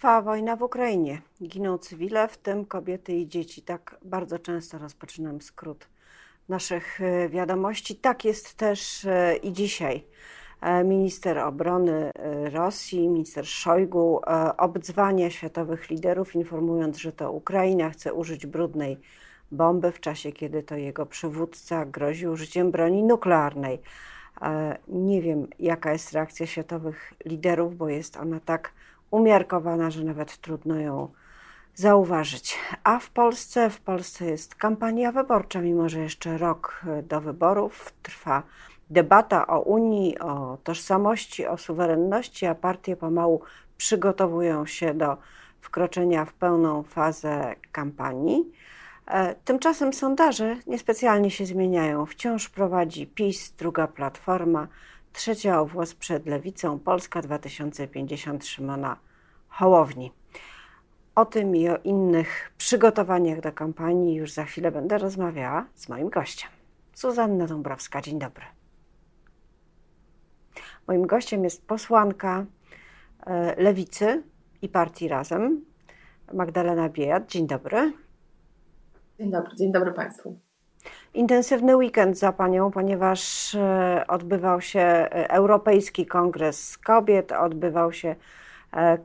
Trwa wojna w Ukrainie. Giną cywile, w tym kobiety i dzieci. Tak bardzo często rozpoczynam skrót naszych e, wiadomości. Tak jest też e, i dzisiaj. E, minister obrony Rosji, minister Szojgu, obdzwania światowych liderów, informując, że to Ukraina chce użyć brudnej bomby w czasie, kiedy to jego przywódca grozi użyciem broni nuklearnej. Nie wiem, jaka jest reakcja światowych liderów, bo jest ona tak umiarkowana, że nawet trudno ją zauważyć. A w Polsce, w Polsce jest kampania wyborcza, mimo że jeszcze rok do wyborów trwa debata o Unii, o tożsamości, o suwerenności, a partie pomału przygotowują się do wkroczenia w pełną fazę kampanii. E, tymczasem sondaże niespecjalnie się zmieniają. Wciąż prowadzi PiS, druga platforma, trzecia o włos przed lewicą, Polska 2050 Szymona Hołowni. O tym i o innych przygotowaniach do kampanii już za chwilę będę rozmawiała z moim gościem. Zuzanna Dąbrowska, dzień dobry. Moim gościem jest posłanka e, Lewicy i Partii Razem, Magdalena Biejat. Dzień dobry. Dzień dobry, dzień dobry Państwu. Intensywny weekend za Panią, ponieważ e, odbywał się e, Europejski Kongres Kobiet, odbywał się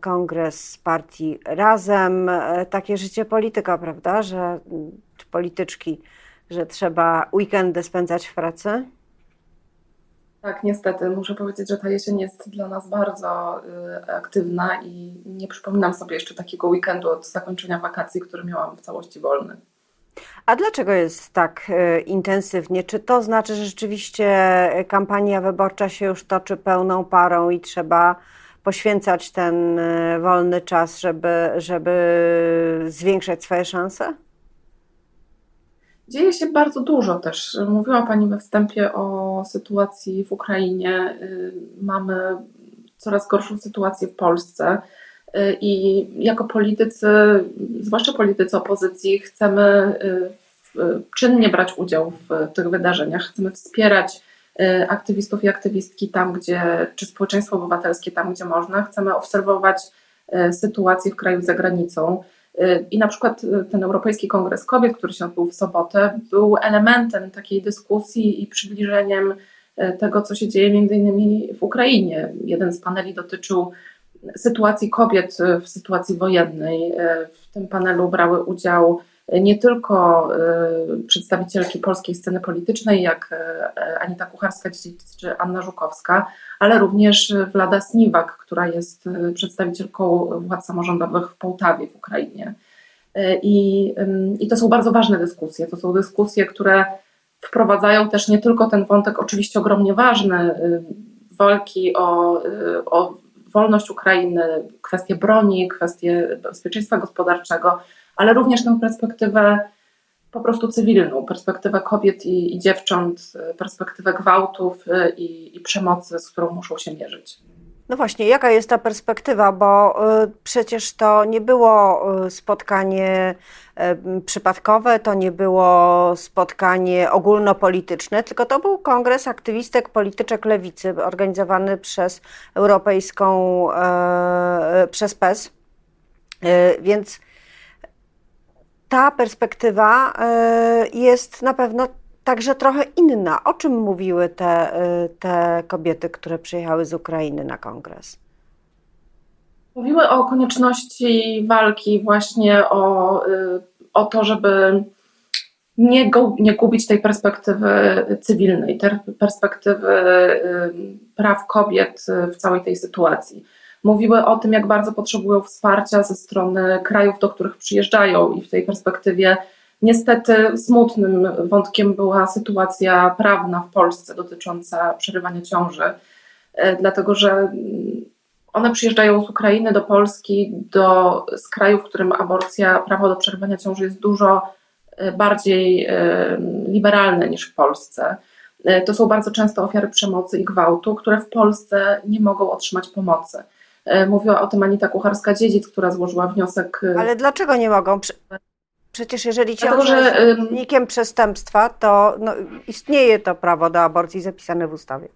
kongres partii Razem, e, takie życie polityka, prawda, że czy polityczki, że trzeba weekendy spędzać w pracy? Tak, niestety. Muszę powiedzieć, że ta jesień jest dla nas bardzo y, aktywna i nie przypominam sobie jeszcze takiego weekendu od zakończenia wakacji, który miałam w całości wolny. A dlaczego jest tak y, intensywnie? Czy to znaczy, że rzeczywiście kampania wyborcza się już toczy pełną parą i trzeba poświęcać ten e, wolny czas, żeby, żeby zwiększać swoje szanse? Dzieje się bardzo dużo też. Mówiła Pani we wstępie o sytuacji w Ukrainie. Y, mamy coraz gorszą sytuację w Polsce. Y, I jako politycy, zwłaszcza politycy opozycji, chcemy y, czynnie brać udział w tych wydarzeniach, chcemy wspierać aktywistów i aktywistki tam, gdzie, czy społeczeństwo obywatelskie tam, gdzie można. Chcemy obserwować y, sytuację w kraju za granicą. Y, I na przykład ten Europejski Kongres Kobiet, który się odbył w sobotę, był elementem takiej dyskusji i przybliżeniem tego, co się dzieje między innymi w Ukrainie. Jeden z paneli dotyczył sytuacji kobiet w sytuacji wojennej. W tym panelu brały udział nie tylko y, przedstawicielki polskiej sceny politycznej, jak y, Anita Kucharska-Dziedzic czy Anna Żukowska, ale również Wlada Sniwak, która jest y, przedstawicielką władz samorządowych w Połtawie w Ukrainie. I, I to są bardzo ważne dyskusje. To są dyskusje, które wprowadzają też nie tylko ten wątek, oczywiście ogromnie ważny, walki o, o wolność Ukrainy, kwestie broni, kwestie bezpieczeństwa gospodarczego, ale również tę perspektywę po prostu cywilną, perspektywę kobiet i, i dziewcząt, perspektywę gwałtów y, i, i przemocy, z którą muszą się mierzyć. No właśnie, jaka jest ta perspektywa, bo y, przecież to nie było y, spotkanie przypadkowe, to nie było spotkanie ogólnopolityczne, tylko to był kongres aktywistek, polityczek lewicy organizowany przez europejską, przez PES. Więc ta perspektywa e, jest na pewno także trochę inna. O czym mówiły te, e, te kobiety, które przyjechały z Ukrainy na kongres? Mówiły o konieczności walki, właśnie o, e, o to, żeby nie, nie gubić tej perspektywy cywilnej, tej perspektywy praw kobiet w całej tej sytuacji mówiły o tym, jak bardzo potrzebują wsparcia ze strony krajów, do których przyjeżdżają, i w tej perspektywie niestety smutnym wątkiem była sytuacja prawna w Polsce dotycząca przerywania ciąży, e, dlatego że one przyjeżdżają z Ukrainy do Polski, do, z kraju, w którym aborcja, prawo do przerywania ciąży jest dużo e, bardziej e, liberalne niż w Polsce. To są bardzo często ofiary przemocy i gwałtu, które w Polsce nie mogą otrzymać pomocy. Mówiła o tym Anita Kucharska-Dziedzic, która złożyła wniosek. Ale dlaczego nie mogą? Przecież jeżeli ciąża jest wynikiem przestępstwa, to no, istnieje to prawo do aborcji zapisane w ustawie.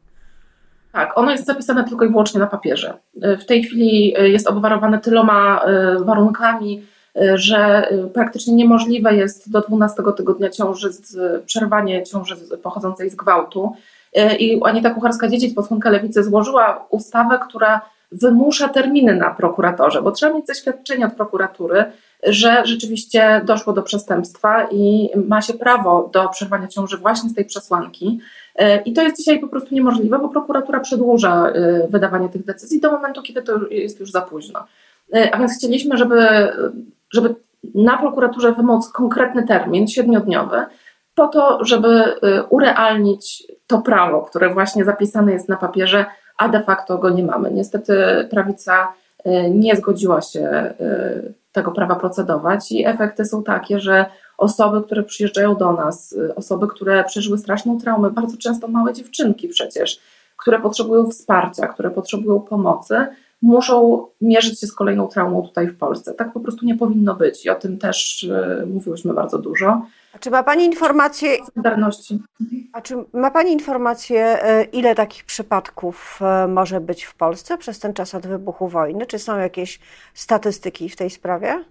Tak, ono jest zapisane tylko i wyłącznie na papierze. W tej chwili jest obwarowane tyloma warunkami, że praktycznie niemożliwe jest do 12 tygodnia ciąży przerwanie ciąży pochodzącej z gwałtu. I Anita Kucharska-Dziedzic, posłanka Lewicy, złożyła ustawę, która wymusza terminy na prokuratorze, bo trzeba mieć zaświadczenie od prokuratury, że rzeczywiście doszło do przestępstwa i ma się prawo do przerwania ciąży właśnie z tej przesłanki. E, I to jest dzisiaj po prostu niemożliwe, bo prokuratura przedłuża e, wydawanie tych decyzji do momentu, kiedy to jest już za późno. E, a więc chcieliśmy, żeby, żeby na prokuraturze wymóc konkretny termin, siedmiodniowy, po to, żeby urealnić to prawo, które właśnie zapisane jest na papierze, a de facto go nie mamy. Niestety prawica nie zgodziła się tego prawa procedować i efekty są takie, że osoby, które przyjeżdżają do nas, y, osoby, które przeżyły straszną traumę, bardzo często małe dziewczynki przecież, które potrzebują wsparcia, które potrzebują pomocy, muszą mierzyć się z kolejną traumą tutaj w Polsce. Tak po prostu nie powinno być i o tym też y, mówiłyśmy bardzo dużo. A czy ma Pani informację? Solidarności. A czy ma Pani informację, y, ile takich przypadków może być w Polsce przez ten czas od wybuchu wojny? Czy są jakieś statystyki w tej sprawie?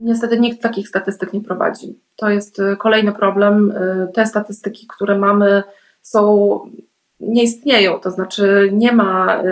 Niestety nikt takich statystyk nie prowadzi. To jest y, kolejny problem. Te statystyki, które mamy, są, nie istnieją, to znaczy nie ma.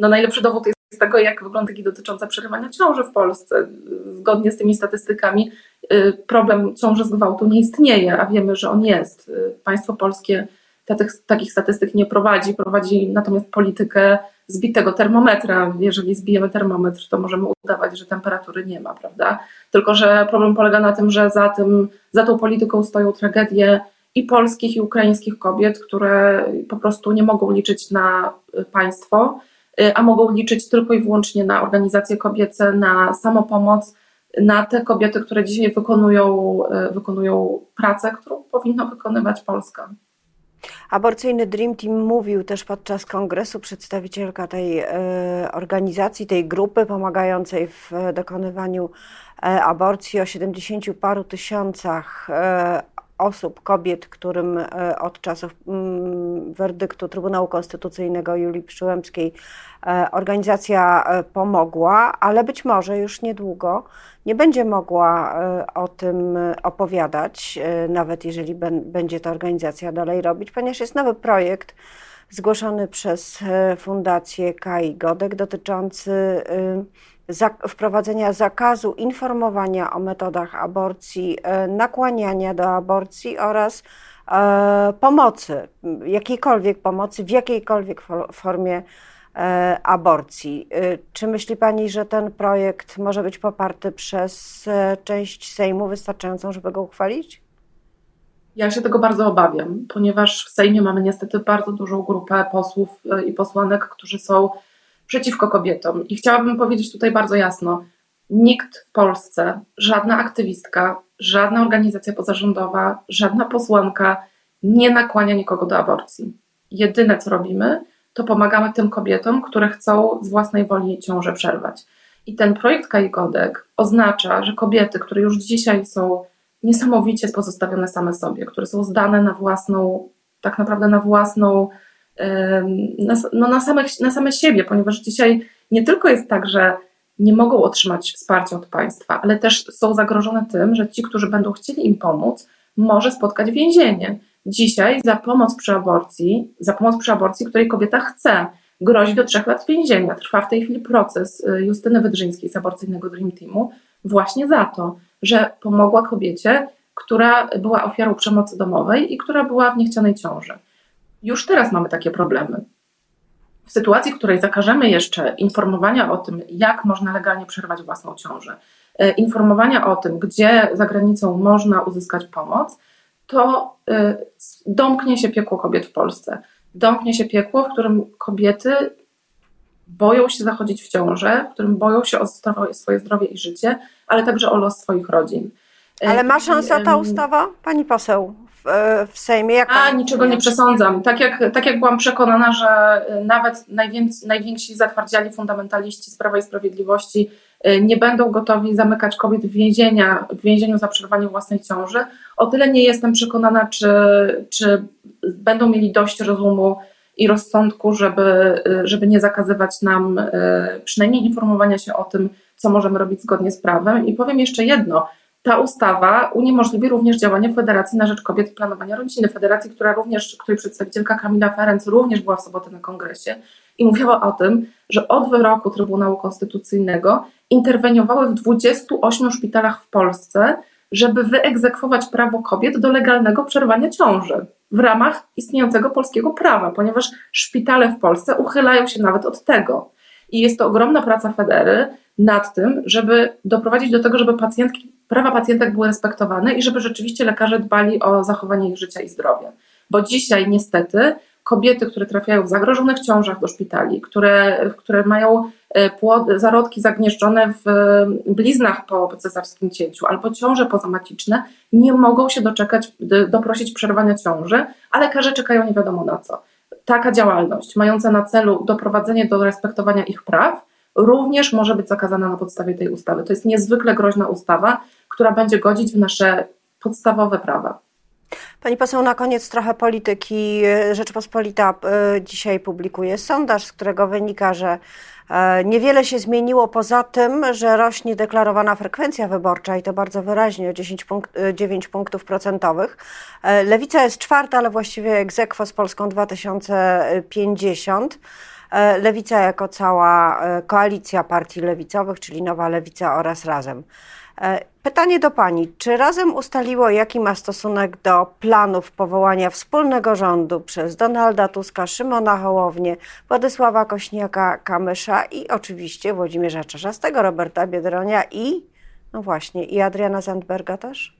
No najlepszy dowód jest tego, jak wygląda dotyczące przerywania ciąży w Polsce. Zgodnie z tymi statystykami, y, problem ciąży z gwałtu nie istnieje, a wiemy, że on jest. Państwo polskie takich, takich statystyk nie prowadzi, prowadzi natomiast politykę zbitego termometra. Jeżeli zbijemy termometr, to możemy udawać, że temperatury nie ma, prawda? Tylko, że problem polega na tym, że za, tym, za tą polityką stoją tragedie i polskich, i ukraińskich kobiet, które po prostu nie mogą liczyć na y, państwo, y, a mogą liczyć tylko i wyłącznie na organizacje kobiece, na samopomoc, na te kobiety, które dzisiaj wykonują, y, wykonują pracę, którą powinna wykonywać Polska. Aborcyjny Dream Team mówił też podczas kongresu przedstawicielka tej e, organizacji, tej grupy pomagającej w dokonywaniu aborcji o 70 paru tysiącach osób, kobiet, którym od czasów mm, werdyktu Trybunału Konstytucyjnego Julii Przyłębskiej organizacja pomogła, ale być może już niedługo nie będzie mogła e, o tym opowiadać, e, nawet jeżeli będzie to organizacja dalej robić, ponieważ jest nowy projekt zgłoszony przez e, Fundację Kai Godek dotyczący wprowadzenia zakazu informowania o metodach aborcji, nakłaniania do aborcji oraz pomocy, jakiejkolwiek pomocy, w jakiejkolwiek formie E, aborcji. E, czy myśli Pani, że ten projekt może być poparty przez e, część Sejmu wystarczającą, żeby go uchwalić? Ja się tego bardzo obawiam, ponieważ w Sejmie mamy niestety bardzo dużą grupę posłów i posłanek, którzy są przeciwko kobietom. I chciałabym powiedzieć tutaj bardzo jasno: nikt w Polsce, żadna aktywistka, żadna organizacja pozarządowa, żadna posłanka nie nakłania nikogo do aborcji. Jedyne co robimy, to pomagamy tym kobietom, które chcą z własnej woli ciążę przerwać. I ten projekt Kai Godek oznacza, że kobiety, które już dzisiaj są niesamowicie pozostawione same sobie, które są zdane na własną, tak naprawdę na własną, na, no na, same, na same siebie, ponieważ dzisiaj nie tylko jest tak, że nie mogą otrzymać wsparcia od państwa, ale też są zagrożone tym, że ci, którzy będą chcieli im pomóc, może spotkać więzienie. Dzisiaj za pomoc przy aborcji, za pomoc przy aborcji, której kobieta chce, grozi do trzech lat więzienia. Trwa w tej chwili proces y, Justyny Wydrzyńskiej z aborcyjnego Dream Teamu właśnie za to, że pomogła kobiecie, która była ofiarą przemocy domowej i która była w niechcianej ciąży. Już teraz mamy takie problemy. W sytuacji, w której zakażemy jeszcze informowania o tym, jak można legalnie przerwać własną ciążę, y, informowania o tym, gdzie za granicą można uzyskać pomoc, to y, domknie się piekło kobiet w Polsce. Domknie się piekło, w którym kobiety boją się zachodzić w ciążę, w którym boją się o swoje zdrowie i życie, ale także o los swoich rodzin. Ale ma szansę ta ustawa, pani poseł, w, w Sejmie? Jak A, niczego nie przesądzam. Tak jak, tak jak byłam przekonana, że nawet najwięksi, najwięksi zatwardziali fundamentaliści z Prawa i Sprawiedliwości nie będą gotowi zamykać kobiet w, więzienia, w więzieniu za przerwanie własnej ciąży. O tyle nie jestem przekonana, czy, czy będą mieli dość rozumu i rozsądku, żeby, żeby nie zakazywać nam przynajmniej informowania się o tym, co możemy robić zgodnie z prawem. I powiem jeszcze jedno. Ta ustawa uniemożliwi również działanie Federacji na Rzecz Kobiet i Planowania Rodziny. Federacji, która również, której przedstawicielka Kamila Ferenc również była w sobotę na kongresie i mówiła o tym, że od wyroku Trybunału Konstytucyjnego interweniowały w 28 szpitalach w Polsce, żeby wyegzekwować prawo kobiet do legalnego przerwania ciąży w ramach istniejącego polskiego prawa, ponieważ szpitale w Polsce uchylają się nawet od tego. I jest to ogromna praca Federy nad tym, żeby doprowadzić do tego, żeby pacjentki, prawa pacjentek były respektowane i żeby rzeczywiście lekarze dbali o zachowanie ich życia i zdrowia. Bo dzisiaj niestety kobiety, które trafiają w zagrożonych ciążach do szpitali, które, które mają e, płod, zarodki zagnieżdżone w bliznach po cesarskim cięciu albo ciąże pozamaciczne, nie mogą się doczekać, doprosić przerwania ciąży, a lekarze czekają nie wiadomo na co. Taka działalność, mająca na celu doprowadzenie do respektowania ich praw, również może być zakazana na podstawie tej ustawy. To jest niezwykle groźna ustawa, która będzie godzić w nasze podstawowe prawa. Pani poseł, na koniec trochę polityki. Rzeczpospolita e, dzisiaj publikuje sondaż, z którego wynika, że e, niewiele się zmieniło poza tym, że rośnie deklarowana frekwencja wyborcza i to bardzo wyraźnie o 10 punkt, 9 e, punktów procentowych. Lewica jest czwarta, ale właściwie egzekwo z Polską 2050. Lewica jako cała koalicja partii lewicowych, czyli Nowa Lewica oraz Razem. E, pytanie do Pani. Czy razem ustaliło, jaki ma stosunek do planów powołania wspólnego rządu przez Donalda Tuska, Szymona Hołownię, Władysława Kośniaka-Kamysza i oczywiście Włodzimierza Czarzastego, Roberta Biedronia i, no właśnie, i Adriana Zandberga też?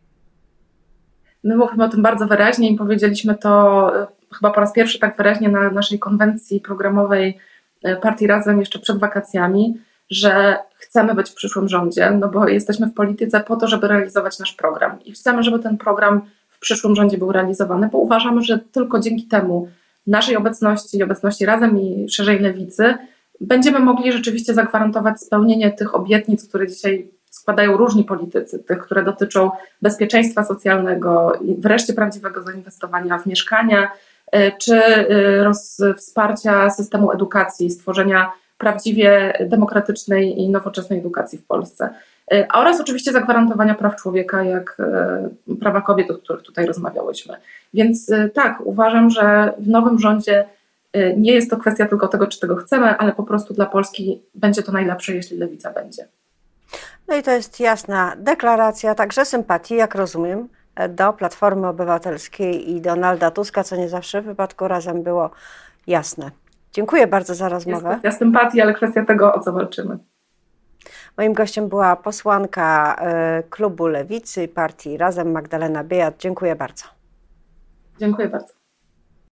My mówimy o tym bardzo wyraźnie i powiedzieliśmy to e, chyba po raz pierwszy tak wyraźnie na naszej konwencji programowej e, Partii Razem jeszcze przed wakacjami że chcemy być w przyszłym rządzie, no bo jesteśmy w polityce po to, żeby realizować nasz program. I chcemy, żeby ten program w przyszłym rządzie był realizowany, bo uważamy, że tylko dzięki temu naszej obecności i obecności razem i szerzej lewicy będziemy mogli rzeczywiście zagwarantować spełnienie tych obietnic, które dzisiaj składają różni politycy, tych, które dotyczą bezpieczeństwa socjalnego i wreszcie prawdziwego zainwestowania w mieszkania, czy y, roz, wsparcia systemu edukacji, stworzenia prawdziwie demokratycznej i nowoczesnej edukacji w Polsce. E, oraz oczywiście zagwarantowania praw człowieka, jak e, prawa kobiet, o których tutaj rozmawiałyśmy. Więc e, tak, uważam, że w nowym rządzie nie jest to kwestia tylko tego, czy tego chcemy, ale po prostu dla Polski będzie to najlepsze, jeśli lewica będzie. No i to jest jasna deklaracja, także sympatii, jak rozumiem, do Platformy Obywatelskiej i Donalda Tuska, co nie zawsze w wypadku razem było jasne. Dziękuję bardzo za rozmowę. Jest kwestia sympatii, ale kwestia tego, o co walczymy. Moim gościem była posłanka e, klubu Lewicy, partii Razem Magdalena Biejat. Dziękuję bardzo. Dziękuję bardzo.